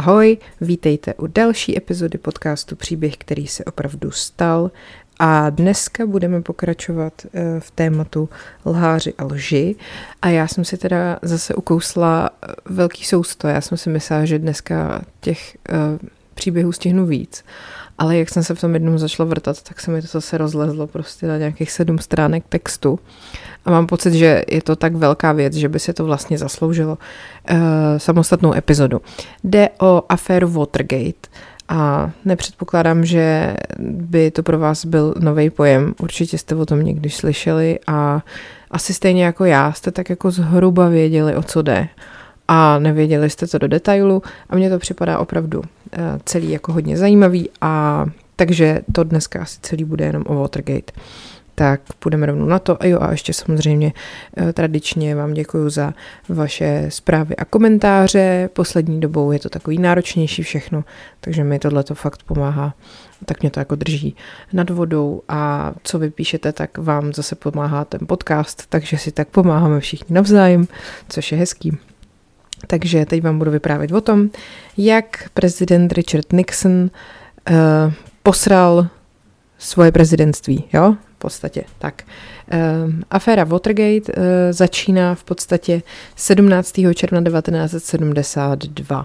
Ahoj, vítejte u další epizody podcastu Příběh, který se opravdu stal. A dneska budeme pokračovat eh, v tématu lháři a lži. A já jsem si teda zase ukousla eh, velký sousto. Já jsem si myslela, že dneska těch uh, příběhů stihnu víc. Ale jak jsem se v tom jednom začala vrtat, tak se mi to zase rozlezlo prostě na nějakých sedm stránek textu. A mám pocit, že je to tak velká věc, že by se to vlastně zasloužilo uh, samostatnou epizodu. Jde o aféru Watergate a nepředpokládám, že by to pro vás byl nový pojem. Určitě jste o tom někdy slyšeli a asi stejně jako já jste tak jako zhruba věděli, o co jde a nevěděli jste to do detailu a mně to připadá opravdu celý jako hodně zajímavý a takže to dneska asi celý bude jenom o Watergate. Tak půjdeme rovnou na to. A jo, a ještě samozřejmě eh, tradičně vám děkuji za vaše zprávy a komentáře. Poslední dobou je to takový náročnější všechno, takže mi tohle to fakt pomáhá. Tak mě to jako drží nad vodou a co vy píšete, tak vám zase pomáhá ten podcast, takže si tak pomáháme všichni navzájem, což je hezký. Takže teď vám budu vyprávět o tom, jak prezident Richard Nixon uh, posral svoje prezidentství, jo, v podstatě. Tak, uh, aféra Watergate uh, začíná v podstatě 17. června 1972. Uh,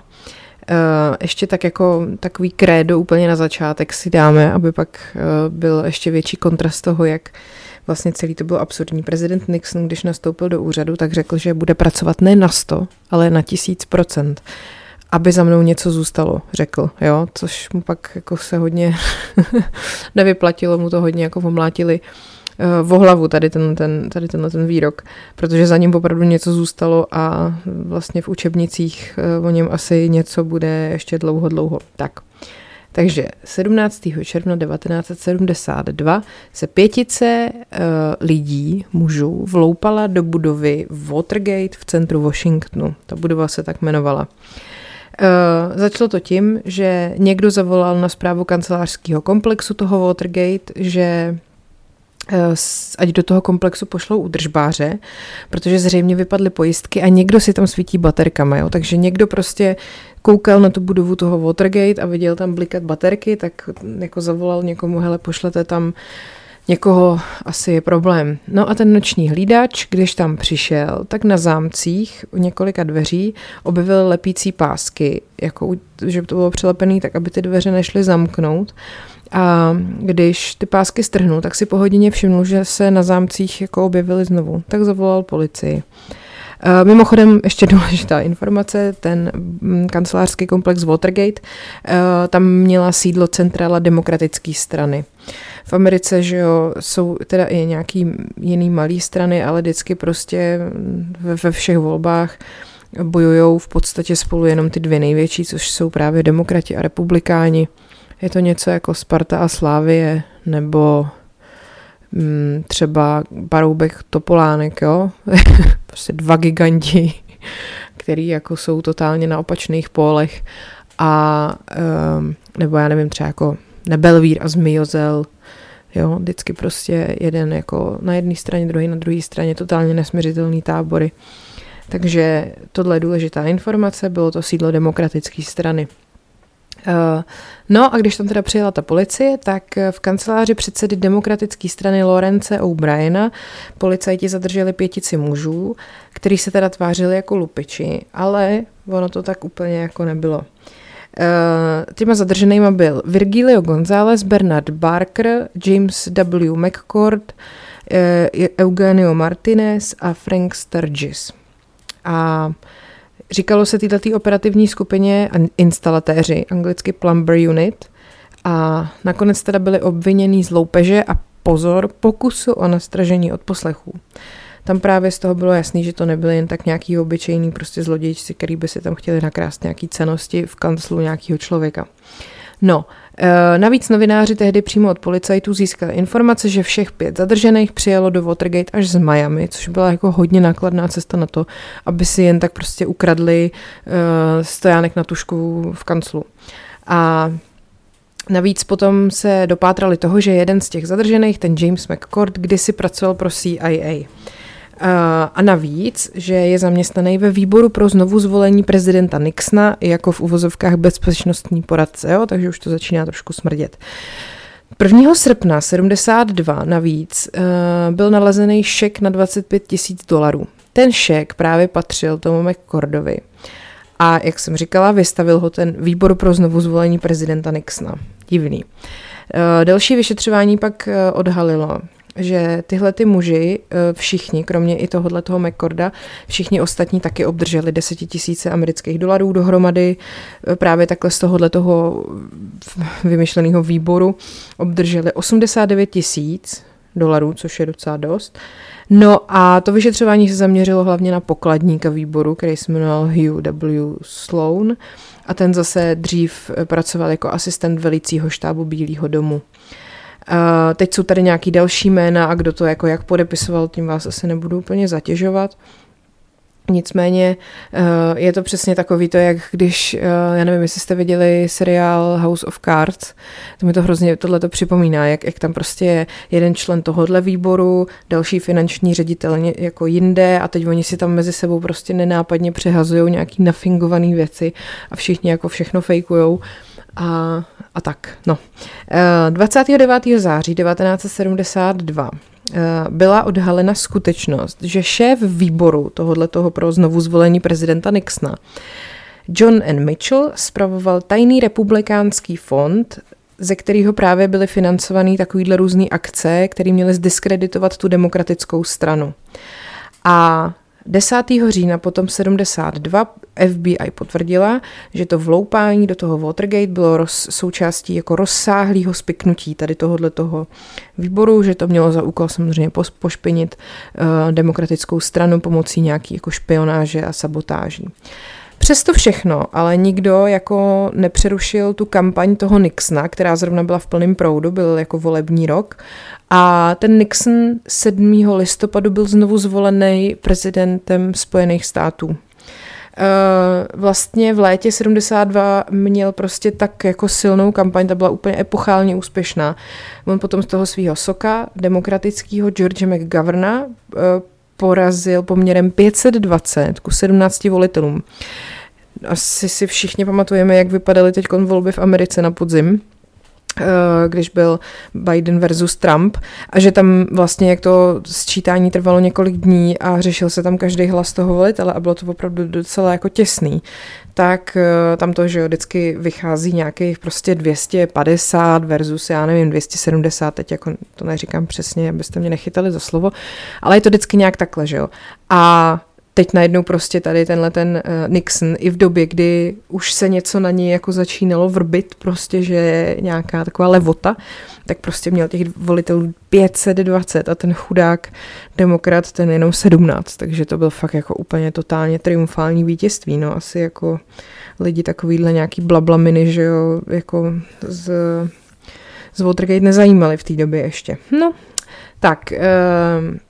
ještě tak jako takový krédo úplně na začátek si dáme, aby pak uh, byl ještě větší kontrast toho, jak uh, vlastně celý to bylo absurdní. Prezident Nixon, když nastoupil do úřadu, tak řekl, že bude pracovat ne na 100, ale na tisíc procent aby za mnou něco zůstalo, řekl, jo, což mu pak jako se hodně nevyplatilo, mu to hodně jako omlátili uh, o hlavu tady, ten, ten, tady tenhle ten výrok, protože za ním opravdu něco zůstalo a vlastně v učebnicích uh, o něm asi něco bude ještě dlouho, dlouho. Tak. Takže 17. června 1972 se pětice uh, lidí, mužů, vloupala do budovy Watergate v centru Washingtonu. Ta budova se tak jmenovala. Uh, začalo to tím, že někdo zavolal na zprávu kancelářského komplexu toho Watergate, že ať do toho komplexu pošlou údržbáře, protože zřejmě vypadly pojistky a někdo si tam svítí baterkama, jo? takže někdo prostě koukal na tu budovu toho Watergate a viděl tam blikat baterky, tak jako zavolal někomu, hele, pošlete tam někoho, asi je problém. No a ten noční hlídač, když tam přišel, tak na zámcích u několika dveří objevil lepící pásky, jako že to bylo přilepené tak, aby ty dveře nešly zamknout. A když ty pásky strhnul, tak si po hodině všiml, že se na zámcích jako objevily znovu. Tak zavolal policii. Mimochodem, ještě důležitá informace, ten mm, kancelářský komplex Watergate, tam měla sídlo centrála demokratické strany. V Americe, že jo, jsou teda i nějaký jiný malý strany, ale vždycky prostě ve, ve všech volbách bojují v podstatě spolu jenom ty dvě největší, což jsou právě demokrati a republikáni. Je to něco jako Sparta a Slávie, nebo mm, třeba Baroubek Topolánek, jo? prostě dva giganti, který jako jsou totálně na opačných pólech a um, nebo já nevím, třeba jako Nebelvír a Zmiozel, jo, vždycky prostě jeden jako na jedné straně, druhý na druhé straně, totálně nesměřitelný tábory. Takže tohle je důležitá informace, bylo to sídlo demokratické strany. Uh, no a když tam teda přijela ta policie, tak v kanceláři předsedy demokratické strany Lorence O'Briena policajti zadrželi pětici mužů, kteří se teda tvářili jako lupiči, ale ono to tak úplně jako nebylo. Uh, těma zadrženýma byl Virgilio González, Bernard Barker, James W. McCord, Eugenio Martinez a Frank Sturgis. A Říkalo se této operativní skupině instalatéři, anglicky Plumber Unit, a nakonec teda byli obvinění z loupeže a pozor, pokusu o nastražení od poslechů. Tam právě z toho bylo jasný, že to nebyly jen tak nějaký obyčejný prostě zlodějci, který by si tam chtěli nakrást nějaký cenosti v kanclu nějakého člověka. No, navíc novináři tehdy přímo od policajtů získali informace, že všech pět zadržených přijelo do Watergate až z Miami, což byla jako hodně nákladná cesta na to, aby si jen tak prostě ukradli e, stojánek na tušku v kanclu. A Navíc potom se dopátrali toho, že jeden z těch zadržených, ten James McCord, kdysi pracoval pro CIA. A navíc, že je zaměstnaný ve výboru pro znovu zvolení prezidenta Nixona jako v uvozovkách bezpečnostní poradce, jo? takže už to začíná trošku smrdět. 1. srpna 72 navíc uh, byl nalezený šek na 25 tisíc dolarů. Ten šek právě patřil tomu McCordovi. A jak jsem říkala, vystavil ho ten výbor pro znovu zvolení prezidenta Nixona. Divný. Uh, další vyšetřování pak uh, odhalilo, že tyhle ty muži, všichni, kromě i tohohle toho McCorda, všichni ostatní taky obdrželi desetitisíce amerických dolarů dohromady. Právě takhle z tohohle toho vymyšleného výboru obdrželi 89 tisíc dolarů, což je docela dost. No a to vyšetřování se zaměřilo hlavně na pokladníka výboru, který se jmenoval Hugh W. Sloan a ten zase dřív pracoval jako asistent velicího štábu Bílého domu. Uh, teď jsou tady nějaký další jména a kdo to jako jak podepisoval, tím vás asi nebudu úplně zatěžovat. Nicméně eh, je to přesně takový to, jak když, eh, já nevím, jestli jste viděli seriál House of Cards, to mi to hrozně tohle to připomíná, jak, jak tam prostě je jeden člen tohohle výboru, další finanční ředitel jako jinde a teď oni si tam mezi sebou prostě nenápadně přehazují nějaký nafingované věci a všichni jako všechno fejkujou a, a tak. No. 29. Eh, září 1972 Eh, byla odhalena skutečnost, že šéf výboru tohohle toho pro znovu zvolení prezidenta Nixona John N. Mitchell spravoval tajný republikánský fond, ze kterého právě byly financované takovýhle různé akce, které měly zdiskreditovat tu demokratickou stranu. A 10. října potom 72 FBI potvrdila, že to vloupání do toho Watergate bylo roz, součástí jako rozsáhlého spiknutí tady tohohle toho výboru, že to mělo za úkol samozřejmě pošpinit uh, demokratickou stranu pomocí nějaký jako špionáže a sabotáží. Přesto všechno, ale nikdo jako nepřerušil tu kampaň toho Nixona, která zrovna byla v plném proudu, byl jako volební rok. A ten Nixon 7. listopadu byl znovu zvolený prezidentem Spojených států. Eh, vlastně v létě 72 měl prostě tak jako silnou kampaň, ta byla úplně epochálně úspěšná. On potom z toho svého soka, demokratického George McGoverna, eh, porazil poměrem 520 ku 17 volitelům. Asi si všichni pamatujeme, jak vypadaly teď volby v Americe na podzim eh, když byl Biden versus Trump a že tam vlastně jak to sčítání trvalo několik dní a řešil se tam každý hlas toho volitele a bylo to opravdu docela jako těsný, tak eh, tam to, že jo, vždycky vychází nějakých prostě 250 versus, já nevím, 270, teď jako to neříkám přesně, abyste mě nechytali za slovo, ale je to vždycky nějak takhle, že jo. A teď najednou prostě tady tenhle ten uh, Nixon i v době, kdy už se něco na něj jako začínalo vrbit, prostě, že je nějaká taková levota, tak prostě měl těch volitelů 520 a ten chudák demokrat ten jenom 17, takže to byl fakt jako úplně totálně triumfální vítězství, no asi jako lidi takovýhle nějaký blablaminy, že jo, jako z, z Watergate nezajímali v té době ještě. No, tak, eh,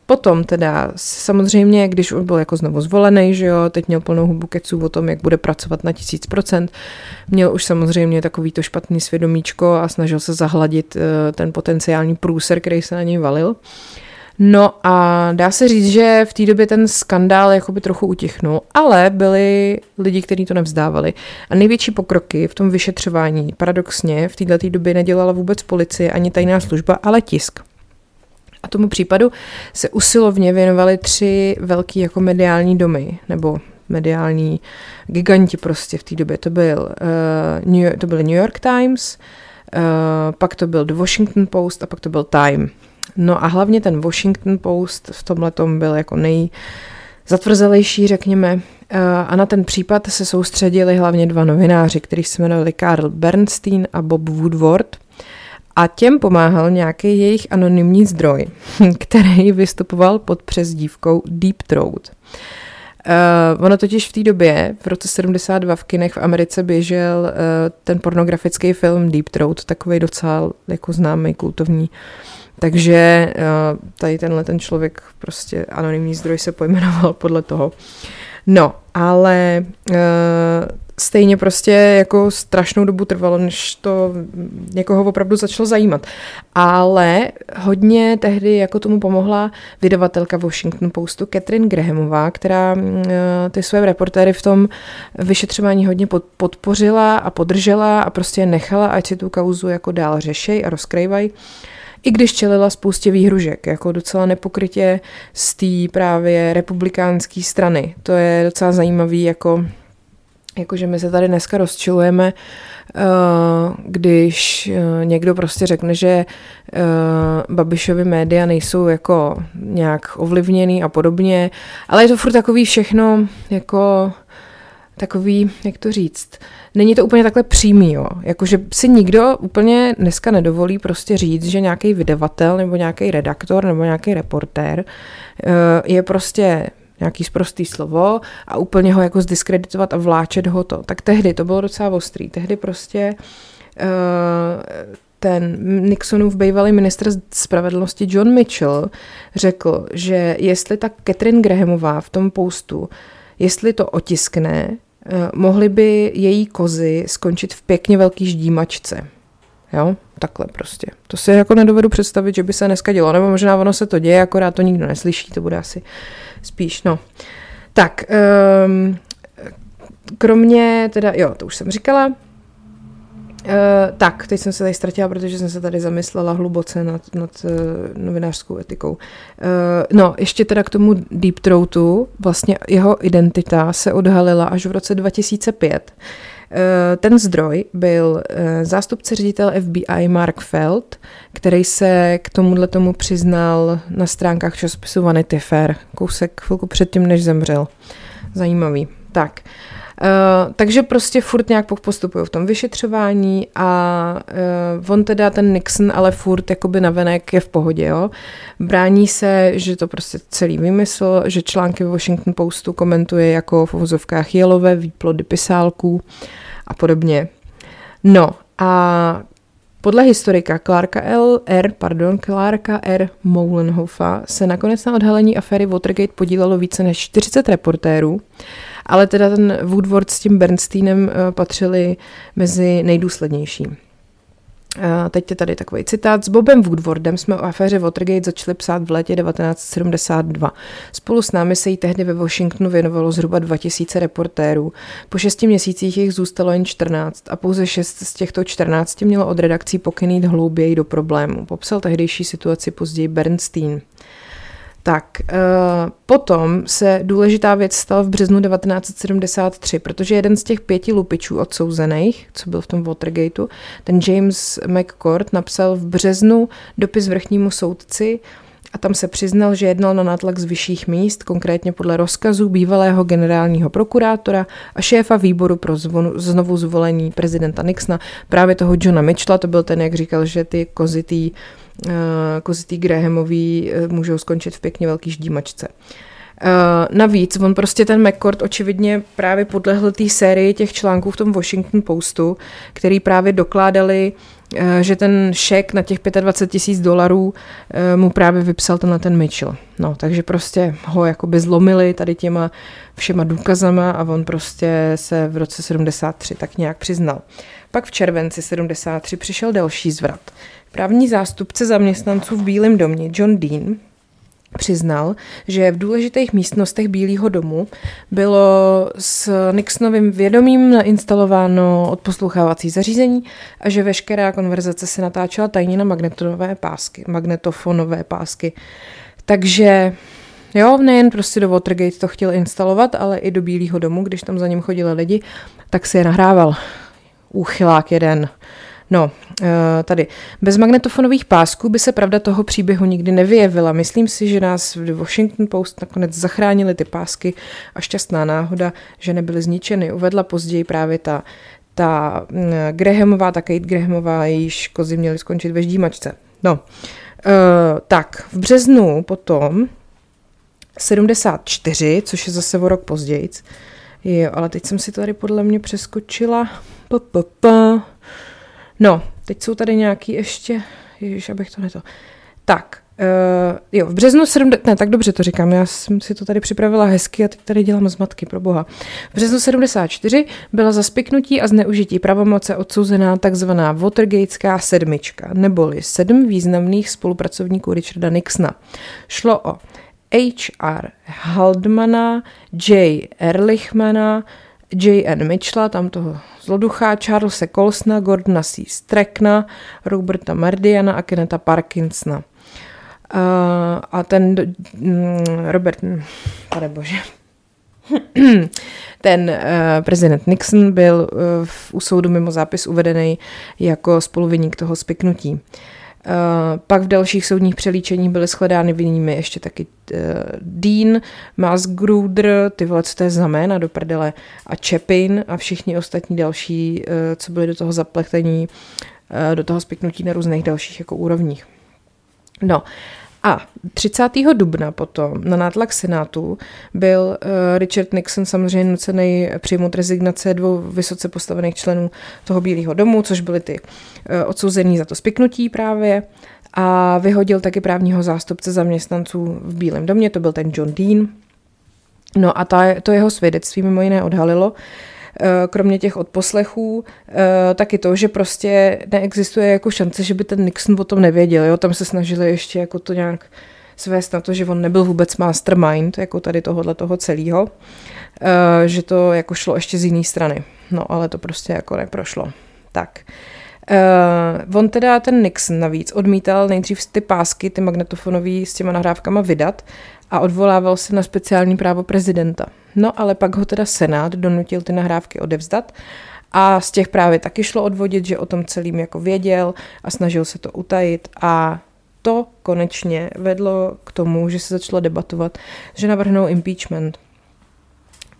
potom teda samozřejmě, když už byl jako znovu zvolený, že jo, teď měl plnou hubu keců o tom, jak bude pracovat na tisíc procent, měl už samozřejmě takový to špatný svědomíčko a snažil se zahladit eh, ten potenciální průser, který se na něj valil. No a dá se říct, že v té době ten skandál jakoby trochu utichnul, ale byli lidi, kteří to nevzdávali. A největší pokroky v tom vyšetřování paradoxně v této době nedělala vůbec policie ani tajná služba, ale tisk. A tomu případu se usilovně věnovali tři velký jako mediální domy, nebo mediální giganti prostě v té době. To byl, uh, New, to byl New York Times, uh, pak to byl The Washington Post a pak to byl Time. No a hlavně ten Washington Post v tomhle tom byl jako nejzatvrzelejší, řekněme. Uh, a na ten případ se soustředili hlavně dva novináři, kteří se jmenovali Karl Bernstein a Bob Woodward a těm pomáhal nějaký jejich anonymní zdroj, který vystupoval pod přezdívkou Deep Throat. Uh, ono totiž v té době, v roce 72 v kinech v Americe běžel uh, ten pornografický film Deep Throat, takový docela jako známý, kultovní. Takže uh, tady tenhle ten člověk, prostě anonymní zdroj se pojmenoval podle toho. No, ale uh, stejně prostě jako strašnou dobu trvalo, než to někoho opravdu začalo zajímat. Ale hodně tehdy jako tomu pomohla vydavatelka Washington Postu Catherine Grahamová, která eh, ty své reportéry v tom vyšetřování hodně podpořila a podržela a prostě nechala, ať si tu kauzu jako dál řešej a rozkrývají i když čelila spoustě výhružek, jako docela nepokrytě z té právě republikánské strany. To je docela zajímavý, jako, jako že my se tady dneska rozčilujeme, eh, když eh, někdo prostě řekne, že eh, Babišovi média nejsou jako nějak ovlivněný a podobně, ale je to furt takový všechno jako takový, jak to říct, není to úplně takhle přímý, jo. Jakože si nikdo úplně dneska nedovolí prostě říct, že nějaký vydavatel nebo nějaký redaktor nebo nějaký reportér je prostě nějaký sprostý slovo a úplně ho jako zdiskreditovat a vláčet ho to. Tak tehdy to bylo docela ostrý. Tehdy prostě eh, ten Nixonův bývalý ministr spravedlnosti John Mitchell řekl, že jestli ta Catherine Grahamová v tom postu, jestli to otiskne, Eh, mohly by její kozy skončit v pěkně velký ždímačce. Jo, takhle prostě. To si jako nedovedu představit, že by se dneska dělo, nebo možná ono se to děje, akorát to nikdo neslyší, to bude asi spíš, no. Tak, um, kromě teda, jo, to už jsem říkala, Uh, tak, teď jsem se tady ztratila, protože jsem se tady zamyslela hluboce nad, nad uh, novinářskou etikou. Uh, no, ještě teda k tomu Deep Throatu, vlastně jeho identita se odhalila až v roce 2005. Uh, ten zdroj byl uh, zástupce ředitel FBI Mark Feld, který se k tomuhle tomu přiznal na stránkách časopisu Vanity Fair, kousek chvilku předtím, než zemřel. Zajímavý. Tak. Uh, takže prostě furt nějak postupují v tom vyšetřování a uh, on teda ten Nixon ale furt jakoby navenek je v pohodě, jo. Brání se, že to prostě celý vymysl, že články v Washington Postu komentuje jako v uvozovkách jelové výplody pisálků a podobně. No a podle historika Clarka L. R. Pardon, Clarka R. Moulenhoffa se nakonec na odhalení aféry Watergate podílelo více než 40 reportérů ale teda ten Woodward s tím Bernsteinem eh, patřili mezi nejdůslednější. A teď je tady takový citát. S Bobem Woodwardem jsme o aféře Watergate začali psát v létě 1972. Spolu s námi se jí tehdy ve Washingtonu věnovalo zhruba 2000 reportérů. Po šesti měsících jich zůstalo jen 14 a pouze šest z těchto 14 mělo od redakcí pokynit hlouběji do problému. Popsal tehdejší situaci později Bernstein. Tak, uh, potom se důležitá věc stala v březnu 1973, protože jeden z těch pěti lupičů odsouzených, co byl v tom Watergateu, ten James McCord, napsal v březnu dopis vrchnímu soudci a tam se přiznal, že jednal na nátlak z vyšších míst, konkrétně podle rozkazů bývalého generálního prokurátora a šéfa výboru pro zvonu, znovu zvolení prezidenta Nixona, právě toho Johna Mitchella, to byl ten, jak říkal, že ty kozitý uh, Eh, kozitý Grahamový eh, můžou skončit v pěkně velký ždímačce. Uh, navíc, on prostě ten McCord očividně právě podlehl té sérii těch článků v tom Washington Postu, který právě dokládali, uh, že ten šek na těch 25 tisíc dolarů uh, mu právě vypsal tenhle ten Mitchell. No, takže prostě ho jakoby zlomili tady těma všema důkazama a on prostě se v roce 73 tak nějak přiznal. Pak v červenci 73 přišel další zvrat. Právní zástupce zaměstnanců v Bílém domě John Dean přiznal, že v důležitých místnostech Bílého domu bylo s Nixonovým vědomím nainstalováno odposlouchávací zařízení a že veškerá konverzace se natáčela tajně na magnetonové pásky, magnetofonové pásky. Takže jo, nejen prostě do Watergate to chtěl instalovat, ale i do Bílého domu, když tam za ním chodili lidi, tak si je nahrával. Úchylák jeden. No, eh, tady. Bez magnetofonových pásků by se pravda toho příběhu nikdy nevyjevila. Myslím si, že nás v Washington Post nakonec zachránili ty pásky a šťastná náhoda, že nebyly zničeny. Uvedla později právě ta, ta mm, Grahamová, ta Kate Grahamová, jejíž kozy měly skončit ve ždímačce. No, uh, tak, v březnu potom 74, což je zase o rok později, jo, ale teď jsem si to tady podle mě přeskočila. Pa, pa, pa. No, teď jsou tady nějaký ještě, ježiš, abych to neto. Tak, Uh, jo, v březnu 70, ne, tak dobře to říkám, já jsem si to tady připravila hezky a teď tady dělám zmatky, pro boha. V březnu 74 byla za spiknutí a zneužití pravomoce odsouzená takzvaná Watergateská sedmička, neboli sedm významných spolupracovníků Richarda Nixona. Šlo o H.R. Haldmana, J. Erlichmana, J.N. Mitchella, tam toho zloducha, Charlesa Colsona, Gordona C. Streckna, Roberta Mardiana a Keneta Parkinsona. Uh, a ten mm, Robert, pane bože, ten uh, prezident Nixon byl uh, v, u soudu mimo zápis uvedený jako spoluviník toho spiknutí. Uh, pak v dalších soudních přelíčeních byly shledány vinnými ještě taky uh, Dean, Masgruder, ty vole, co to je znamená do prdele, a Chepin a všichni ostatní další, uh, co byli do toho zapletení, uh, do toho spiknutí na různých dalších jako úrovních. No a 30. dubna potom na nátlak Senátu byl uh, Richard Nixon samozřejmě nucený přijmout rezignace dvou vysoce postavených členů toho Bílého domu, což byly ty uh, odsouzení za to spiknutí právě a vyhodil taky právního zástupce zaměstnanců v Bílém domě, to byl ten John Dean. No a ta, to jeho svědectví mimo jiné odhalilo, Eh, kromě těch odposlechů, eh, taky to, že prostě neexistuje jako šance, že by ten Nixon o tom nevěděl. Jo? Tam se snažili ještě jako to nějak svést na to, že on nebyl vůbec mastermind, jako tady tohohle toho celého, eh, že to jako šlo ještě z jiné strany. No, ale to prostě jako neprošlo. Tak. Uh, on teda, ten Nixon navíc, odmítal nejdřív ty pásky, ty magnetofonové s těma nahrávkama vydat a odvolával se na speciální právo prezidenta. No ale pak ho teda Senát donutil ty nahrávky odevzdat a z těch právě taky šlo odvodit, že o tom celým jako věděl a snažil se to utajit a to konečně vedlo k tomu, že se začalo debatovat, že navrhnou impeachment.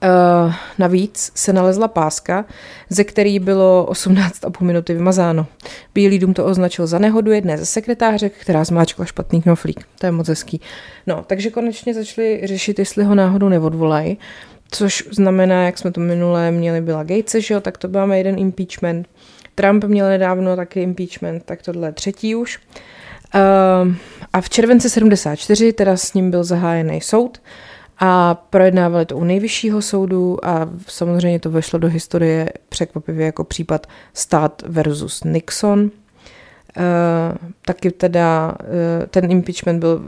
Uh, navíc se nalezla páska, ze který bylo 18,5 minuty vymazáno. Bílý dům to označil za nehodu jedné ze sekretářek, která zmáčkla špatný knoflík. To je moc hezký. No, takže konečně začali řešit, jestli ho náhodou neodvolají, což znamená, jak jsme to minulé měli, byla Gatese, že jo, tak to máme jeden impeachment. Trump měl nedávno taky impeachment, tak tohle je třetí už. Uh, a v červenci 74 teda s ním byl zahájený soud, a projednávali to u nejvyššího soudu a samozřejmě to vešlo do historie překvapivě jako případ stát versus Nixon. Uh, taky teda uh, ten impeachment byl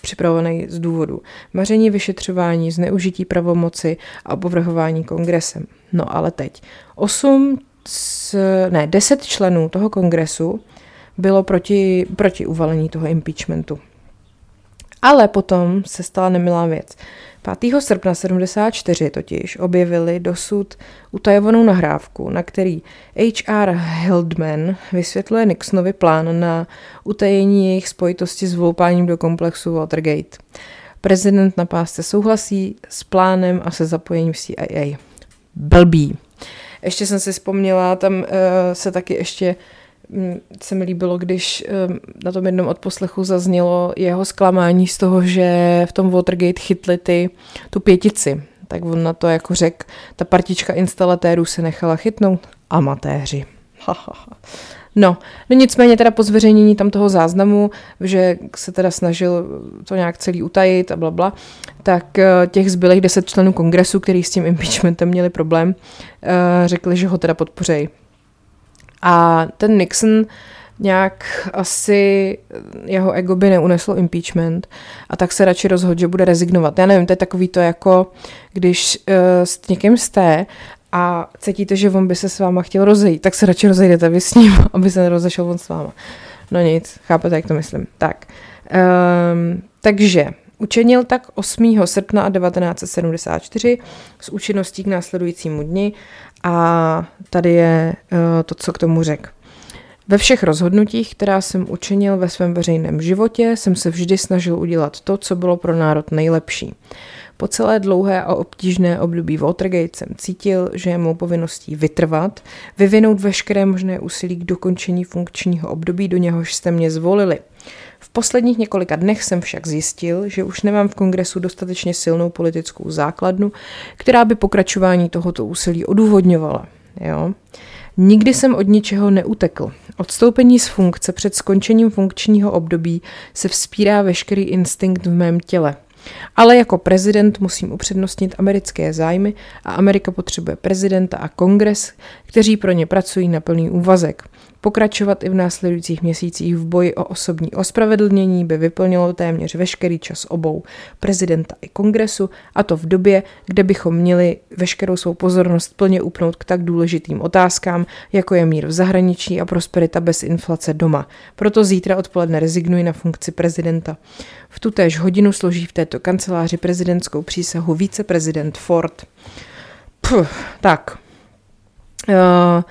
připravený z důvodu maření vyšetřování, zneužití pravomoci a opovrhování kongresem. No ale teď. Osm, z, ne, deset členů toho kongresu bylo proti, proti uvalení toho impeachmentu. Ale potom se stala nemilá věc. 5. srpna 74 totiž objevili dosud utajovanou nahrávku, na který H.R. Hildman vysvětluje Nixonovi plán na utajení jejich spojitosti s vloupáním do komplexu Watergate. Prezident na pásce souhlasí s plánem a se zapojením CIA. Blbý. Ještě jsem si vzpomněla, tam uh, se taky ještě se mi líbilo, když na tom jednom odposlechu zaznělo jeho zklamání z toho, že v tom Watergate chytli ty, tu pětici. Tak on na to jako řekl, ta partička instalatérů se nechala chytnout. Amatéři. No, no nicméně teda po zveřejnění tam toho záznamu, že se teda snažil to nějak celý utajit a blabla, tak eh, těch zbylých deset členů kongresu, který s tím impeachmentem měli problém, eh, řekli, že ho teda podpořejí. A ten Nixon nějak asi jeho ego by neuneslo impeachment a tak se radši rozhodl, že bude rezignovat. Já nevím, to je takový to jako, když uh, s někým jste a cítíte, že on by se s váma chtěl rozejít, tak se radši rozejdete vy s ním, aby se nerozešel on s váma. No nic, chápete, jak to myslím. Tak, um, takže Učinil tak 8. srpna 1974 s účinností k následujícímu dni a tady je uh, to, co k tomu řekl. Ve všech rozhodnutích, která jsem učinil ve svém veřejném životě, jsem se vždy snažil udělat to, co bylo pro národ nejlepší. Po celé dlouhé a obtížné období Watergate jsem cítil, že je mou povinností vytrvat, vyvinout veškeré možné úsilí k dokončení funkčního období, do něhož jste mě zvolili – posledních několika dnech jsem však zjistil, že už nemám v kongresu dostatečně silnou politickou základnu, která by pokračování tohoto úsilí odůvodňovala. Jo? Nikdy jsem od ničeho neutekl. Odstoupení z funkce před skončením funkčního období se vzpírá veškerý instinkt v mém těle. Ale jako prezident musím upřednostnit americké zájmy a Amerika potřebuje prezidenta a kongres, kteří pro ně pracují na plný úvazek. Pokračovat i v následujících měsících v boji o osobní ospravedlnění by vyplnilo téměř veškerý čas obou, prezidenta i kongresu, a to v době, kde bychom měli veškerou svou pozornost plně upnout k tak důležitým otázkám, jako je mír v zahraničí a prosperita bez inflace doma. Proto zítra odpoledne rezignuji na funkci prezidenta. V tutéž hodinu složí v této kanceláři prezidentskou přísahu viceprezident Ford. Puh, tak. Uh,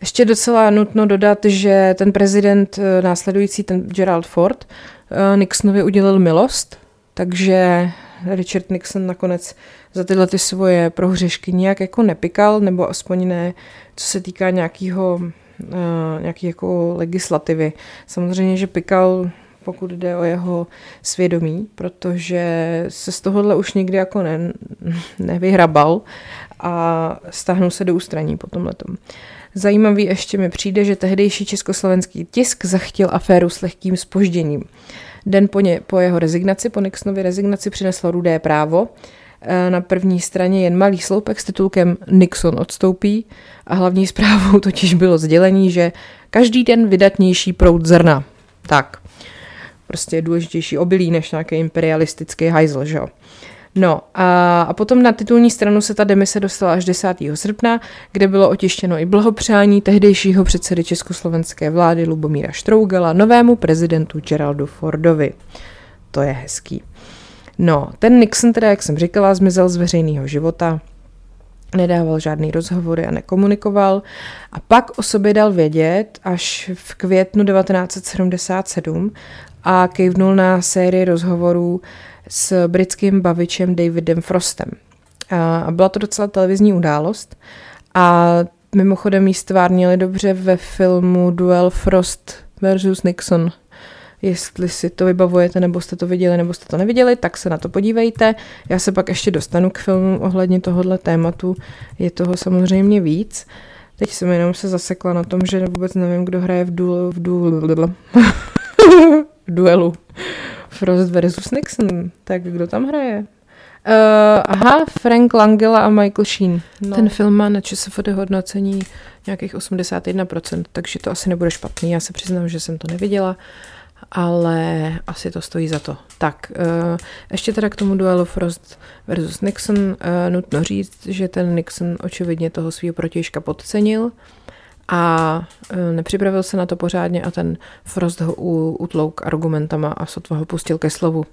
ještě docela nutno dodat, že ten prezident eh, následující, ten Gerald Ford, eh, Nixonovi udělil milost, takže Richard Nixon nakonec za tyhle ty svoje prohřešky nijak jako nepikal, nebo aspoň ne, co se týká nějakého, uh, nějaký jako legislativy. Samozřejmě, že pikal pokud jde o jeho svědomí, protože se z tohohle už nikdy jako ne, nevyhrabal a stáhnul se do ústraní po tomhle. Zajímavý ještě mi přijde, že tehdejší československý tisk zachtěl aféru s lehkým spožděním. Den po, ně, po jeho rezignaci, po Nixonově rezignaci, přineslo rudé právo. E, na první straně jen malý sloupek s titulkem Nixon odstoupí a hlavní zprávou totiž bylo sdělení, že každý den vydatnější proud zrna. Tak, prostě je důležitější obilí než nějaký imperialistický hajzl, že jo. No a, a potom na titulní stranu se ta demise dostala až 10. srpna, kde bylo otištěno i blahopřání tehdejšího předsedy československé vlády Lubomíra Štrougala novému prezidentu Geraldu Fordovi. To je hezký. No, ten Nixon teda, jak jsem říkala, zmizel z veřejného života, nedával žádný rozhovory a nekomunikoval a pak o sobě dal vědět až v květnu 1977 a kejvnul na sérii rozhovorů s britským bavičem Davidem Frostem. A byla to docela televizní událost a mimochodem jí stvárnili dobře ve filmu Duel Frost versus Nixon. Jestli si to vybavujete, nebo jste to viděli, nebo jste to neviděli, tak se na to podívejte. Já se pak ještě dostanu k filmu ohledně tohohle tématu. Je toho samozřejmě víc. Teď jsem jenom se zasekla na tom, že vůbec nevím, kdo hraje v, duelu, v, duelu, v duelu. Frost versus Nixon. Tak kdo tam hraje? Uh, aha, Frank Langella a Michael Sheen. No. Ten film má na ČSFD hodnocení nějakých 81%, takže to asi nebude špatný. Já se přiznám, že jsem to neviděla, ale asi to stojí za to. Tak, uh, ještě teda k tomu duelu Frost versus Nixon uh, nutno říct, že ten Nixon očividně toho svého protějška podcenil a e, nepřipravil se na to pořádně a ten Frost ho utlouk argumentama a sotva ho pustil ke slovu.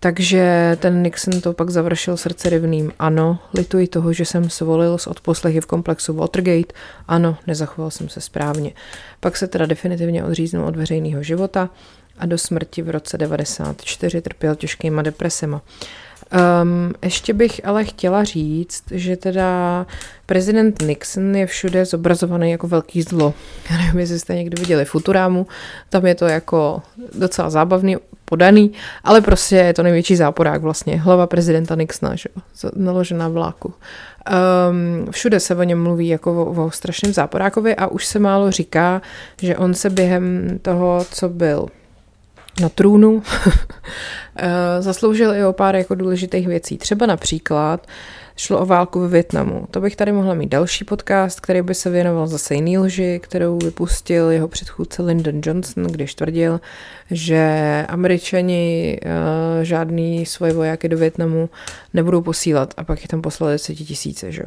Takže ten Nixon to pak završil srdce rivným. Ano, lituji toho, že jsem svolil s odposlechy v komplexu Watergate. Ano, nezachoval jsem se správně. Pak se teda definitivně odříznul od veřejného života a do smrti v roce 94 trpěl těžkýma depresema. Um, ještě bych ale chtěla říct, že teda prezident Nixon je všude zobrazovaný jako velký zlo. Já nevím, jestli jste někdy viděli Futurámu, tam je to jako docela zábavný, podaný, ale prostě je to největší záporák vlastně, hlava prezidenta Nixona, že? naložená vláku. Um, všude se o něm mluví jako o, o strašném záporákovi a už se málo říká, že on se během toho, co byl na trůnu, eh, zasloužil i o pár jako důležitých věcí. Třeba například šlo o válku ve Větnamu. To bych tady mohla mít další podcast, který by se věnoval zase jiný lži, kterou vypustil jeho předchůdce Lyndon Johnson, když tvrdil, že američani uh, žádný svoje vojáky do Větnamu nebudou posílat a pak je tam poslali desetitisíce, že.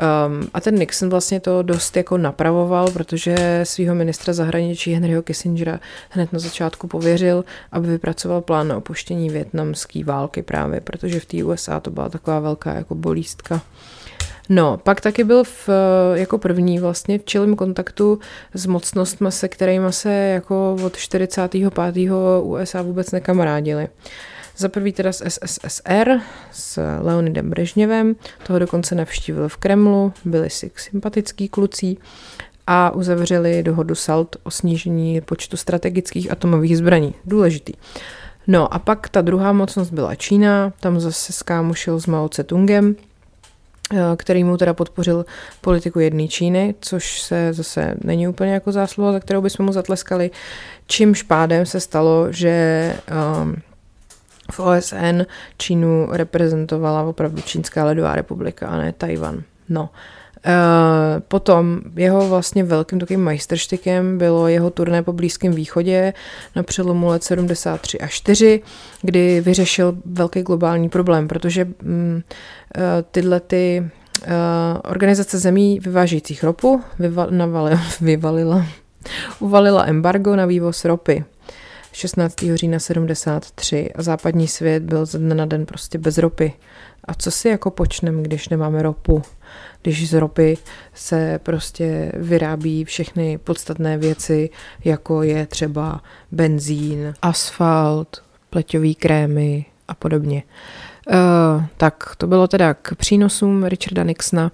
Um, a ten Nixon vlastně to dost jako napravoval, protože svého ministra zahraničí Henryho Kissingera hned na začátku pověřil, aby vypracoval plán na opuštění větnamské války právě, protože v té USA to byla taková velká jako bolístka. No, pak taky byl v, jako první vlastně v čilém kontaktu s mocnostmi, se kterými se jako od 45. USA vůbec nekamarádili. Za prvý teda s SSSR, s Leonidem Brežněvem, toho dokonce navštívil v Kremlu, byli si sympatický klucí a uzavřeli dohodu SALT o snížení počtu strategických atomových zbraní. Důležitý. No a pak ta druhá mocnost byla Čína, tam zase skámošil s Mao Tse-tungem který mu teda podpořil politiku jedné Číny, což se zase není úplně jako zásluha, za kterou bychom mu zatleskali. Čímž pádem se stalo, že um, v OSN Čínu reprezentovala opravdu Čínská ledová republika a ne Tajvan. No. Uh, potom jeho vlastně velkým takovým majstrštykem bylo jeho turné po Blízkém východě na přelomu let 73 a 4, kdy vyřešil velký globální problém, protože um, uh, tyhle ty uh, organizace zemí vyvážejících ropu vyval, navalila, vyvalila, uvalila embargo na vývoz ropy. 16. října 73 a západní svět byl ze dne na den prostě bez ropy. A co si jako počnem, když nemáme ropu? Když z ropy se prostě vyrábí všechny podstatné věci, jako je třeba benzín, asfalt, pleťový krémy a podobně. Uh, tak to bylo teda k přínosům Richarda Nixona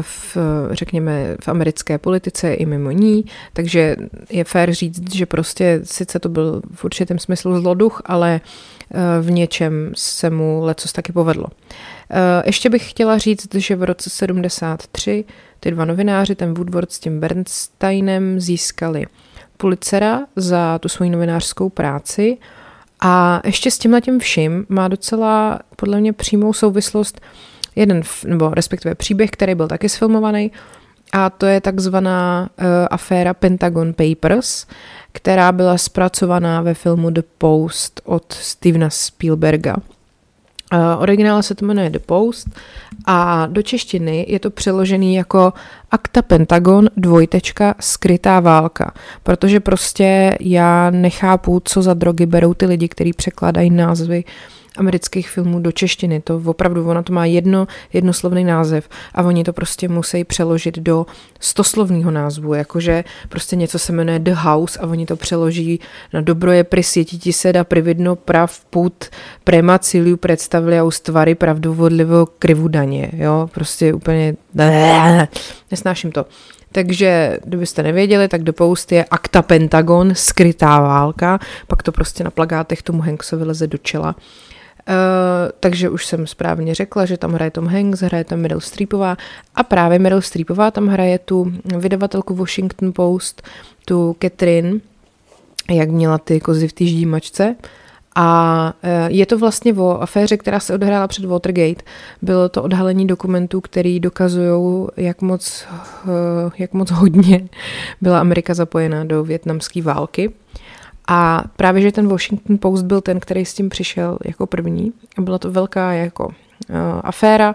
v, řekněme, v americké politice i mimo ní, takže je fér říct, že prostě sice to byl v určitém smyslu zloduch, ale eh, v něčem se mu lecos taky povedlo. Eh, ještě bych chtěla říct, že v roce 73 ty dva novináři, ten Woodward s tím Bernsteinem, získali Pulitzera za tu svoji novinářskou práci a ještě s tímhle tím vším má docela podle mě přímou souvislost jeden, nebo respektive příběh, který byl taky sfilmovaný, a to je takzvaná uh, aféra Pentagon Papers, která byla zpracovaná ve filmu The Post od Stevena Spielberga. Uh, originál se to jmenuje The Post a do češtiny je to přeložený jako Akta Pentagon dvojtečka skrytá válka, protože prostě já nechápu, co za drogy berou ty lidi, kteří překládají názvy uh, amerických filmů do češtiny. To opravdu, ona to má jedno, jednoslovný název a oni to prostě musí přeložit do stoslovného názvu, jakože prostě něco se jmenuje The House a oni to přeloží na dobro je pri světiti se da prividno prav put prema cíliu představili a ustvary krivu daně, jo, prostě úplně nesnáším to. Takže, kdybyste nevěděli, tak do Post je Akta Pentagon, skrytá válka, pak to prostě na plagátech tomu Hanksovi leze do čela. Uh, takže už jsem správně řekla, že tam hraje Tom Hanks, hraje tam Meryl Streepová a právě Meryl Streepová tam hraje tu vydavatelku Washington Post, tu Catherine, jak měla ty kozy v té ždímačce. A uh, je to vlastně o aféře, která se odehrála před Watergate. Bylo to odhalení dokumentů, které dokazují, jak moc, uh, jak moc hodně byla Amerika zapojena do větnamské války. A právě, že ten Washington Post byl ten, který s tím přišel jako první. Byla to velká jako uh, aféra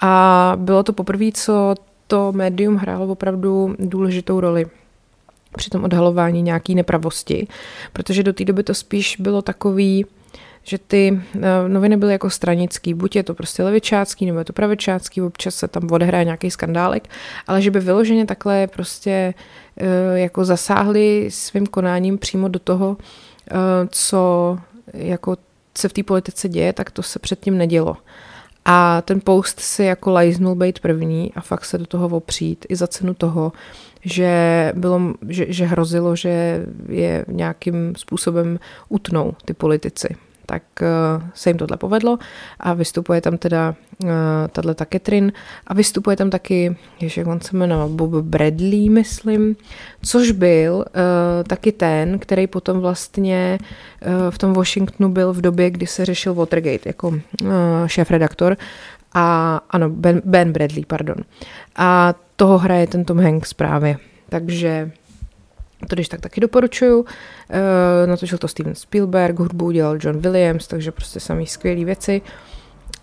a bylo to poprvé, co to médium hrálo opravdu důležitou roli při tom odhalování nějaký nepravosti, protože do té doby to spíš bylo takový, že ty uh, noviny byly jako stranický, buď je to prostě levičácký, nebo je to pravičácký, občas se tam odehraje nějaký skandálek, ale že by vyloženě takhle prostě uh, jako zasáhli svým konáním přímo do toho, uh, co jako se v té politice děje, tak to se předtím nedělo. A ten post si jako lajznul být první a fakt se do toho opřít i za cenu toho, že, bylo, že, že hrozilo, že je nějakým způsobem utnou ty politici tak uh, se jim tohle povedlo a vystupuje tam teda uh, tahle ta Catherine a vystupuje tam taky, ještě jak on se jmenoval, Bob Bradley, myslím, což byl uh, taky ten, který potom vlastně v tom Washingtonu byl v době, kdy se řešil Watergate jako šéf-redaktor a ano, ben, ben Bradley, pardon. A toho hraje ten Tom Hanks právě. Takže to když tak taky doporučuju. E, natočil to Steven Spielberg, hudbu udělal John Williams, takže prostě samý skvělé věci.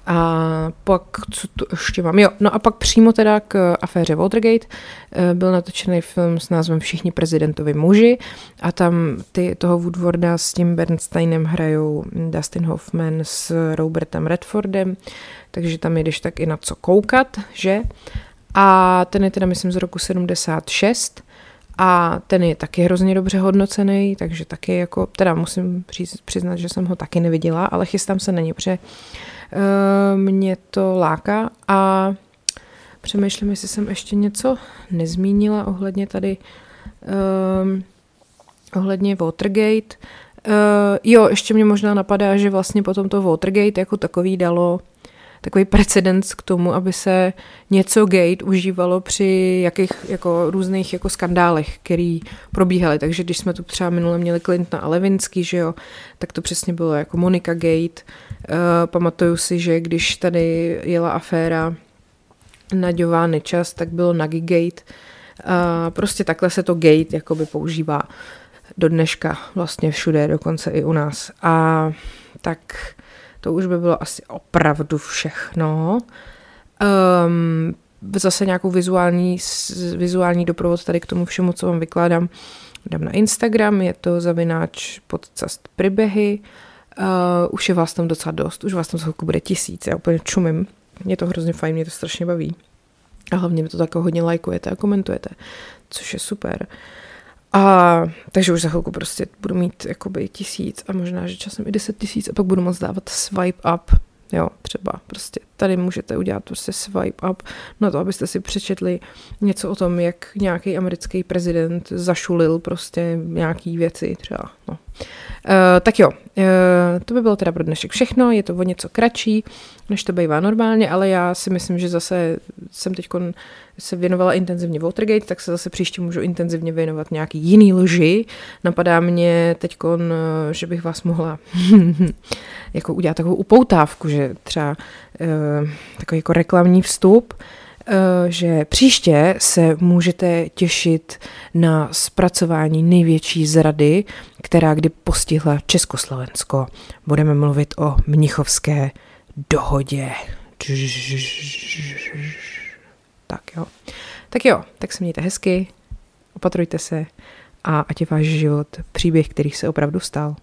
A pak, co tu ještě mám? Jo, no a pak přímo teda k aféře Watergate e, byl natočený film s názvem Všichni prezidentovi muži a tam ty, toho Woodwarda s tím Bernsteinem hrajou Dustin Hoffman s Robertem Redfordem, takže tam když tak i na co koukat, že? A ten je teda, myslím, z roku 76 a ten je taky hrozně dobře hodnocený, takže taky jako, teda musím přiznat, že jsem ho taky neviděla, ale chystám se na ně, protože uh, mě to láká a přemýšlím, jestli jsem ještě něco nezmínila ohledně tady um, ohledně Watergate. Uh, jo, ještě mě možná napadá, že vlastně potom to Watergate jako takový dalo takový precedens k tomu, aby se něco gate užívalo při jakých jako různých jako skandálech, který probíhaly. Takže když jsme tu třeba minule měli Clintona a Levinsky, že jo, tak to přesně bylo jako Monika Gate. Uh, pamatuju si, že když tady jela aféra Naďová nečas, tak bylo Nagi Gate. Uh, prostě takhle se to gate jakoby používá do dneška vlastně všude, dokonce i u nás. A tak to už by bylo asi opravdu všechno. Um, zase nějakou vizuální, vizuální doprovod tady k tomu všemu, co vám vykládám, dám na Instagram, je to zavináč podcast Pribehy. Uh, už je vás tam docela dost, už vás tam chvilku bude tisíc, já úplně čumím. Je to hrozně fajn, mě to strašně baví. A hlavně mi to tak hodně lajkujete a komentujete, což je super. A takže už za chvilku prostě budu mít jakoby tisíc a možná, že časem i deset tisíc a pak budu moct dávat swipe up, jo, třeba prostě tady můžete udělat prostě swipe up na to, abyste si přečetli něco o tom, jak nějaký americký prezident zašulil prostě nějaký věci třeba, no. Uh, tak jo, uh, to by bylo teda pro dnešek všechno, je to o něco kratší, než to bývá normálně, ale já si myslím, že zase jsem teď se věnovala intenzivně Watergate, tak se zase příště můžu intenzivně věnovat nějaký jiný lži. Napadá mě teď, eh, že bych vás mohla jako udělat takovou upoutávku, že třeba uh, takový jako reklamní vstup, Eh, že příště se můžete těšit na zpracování největší zrady, která kdy postihla Československo. Budeme mluvit o Mnichovské dohodě. Tak jo. Tak jo, tak se mějte hezky, opatrujte se a ať je váš život příběh, který se opravdu stal.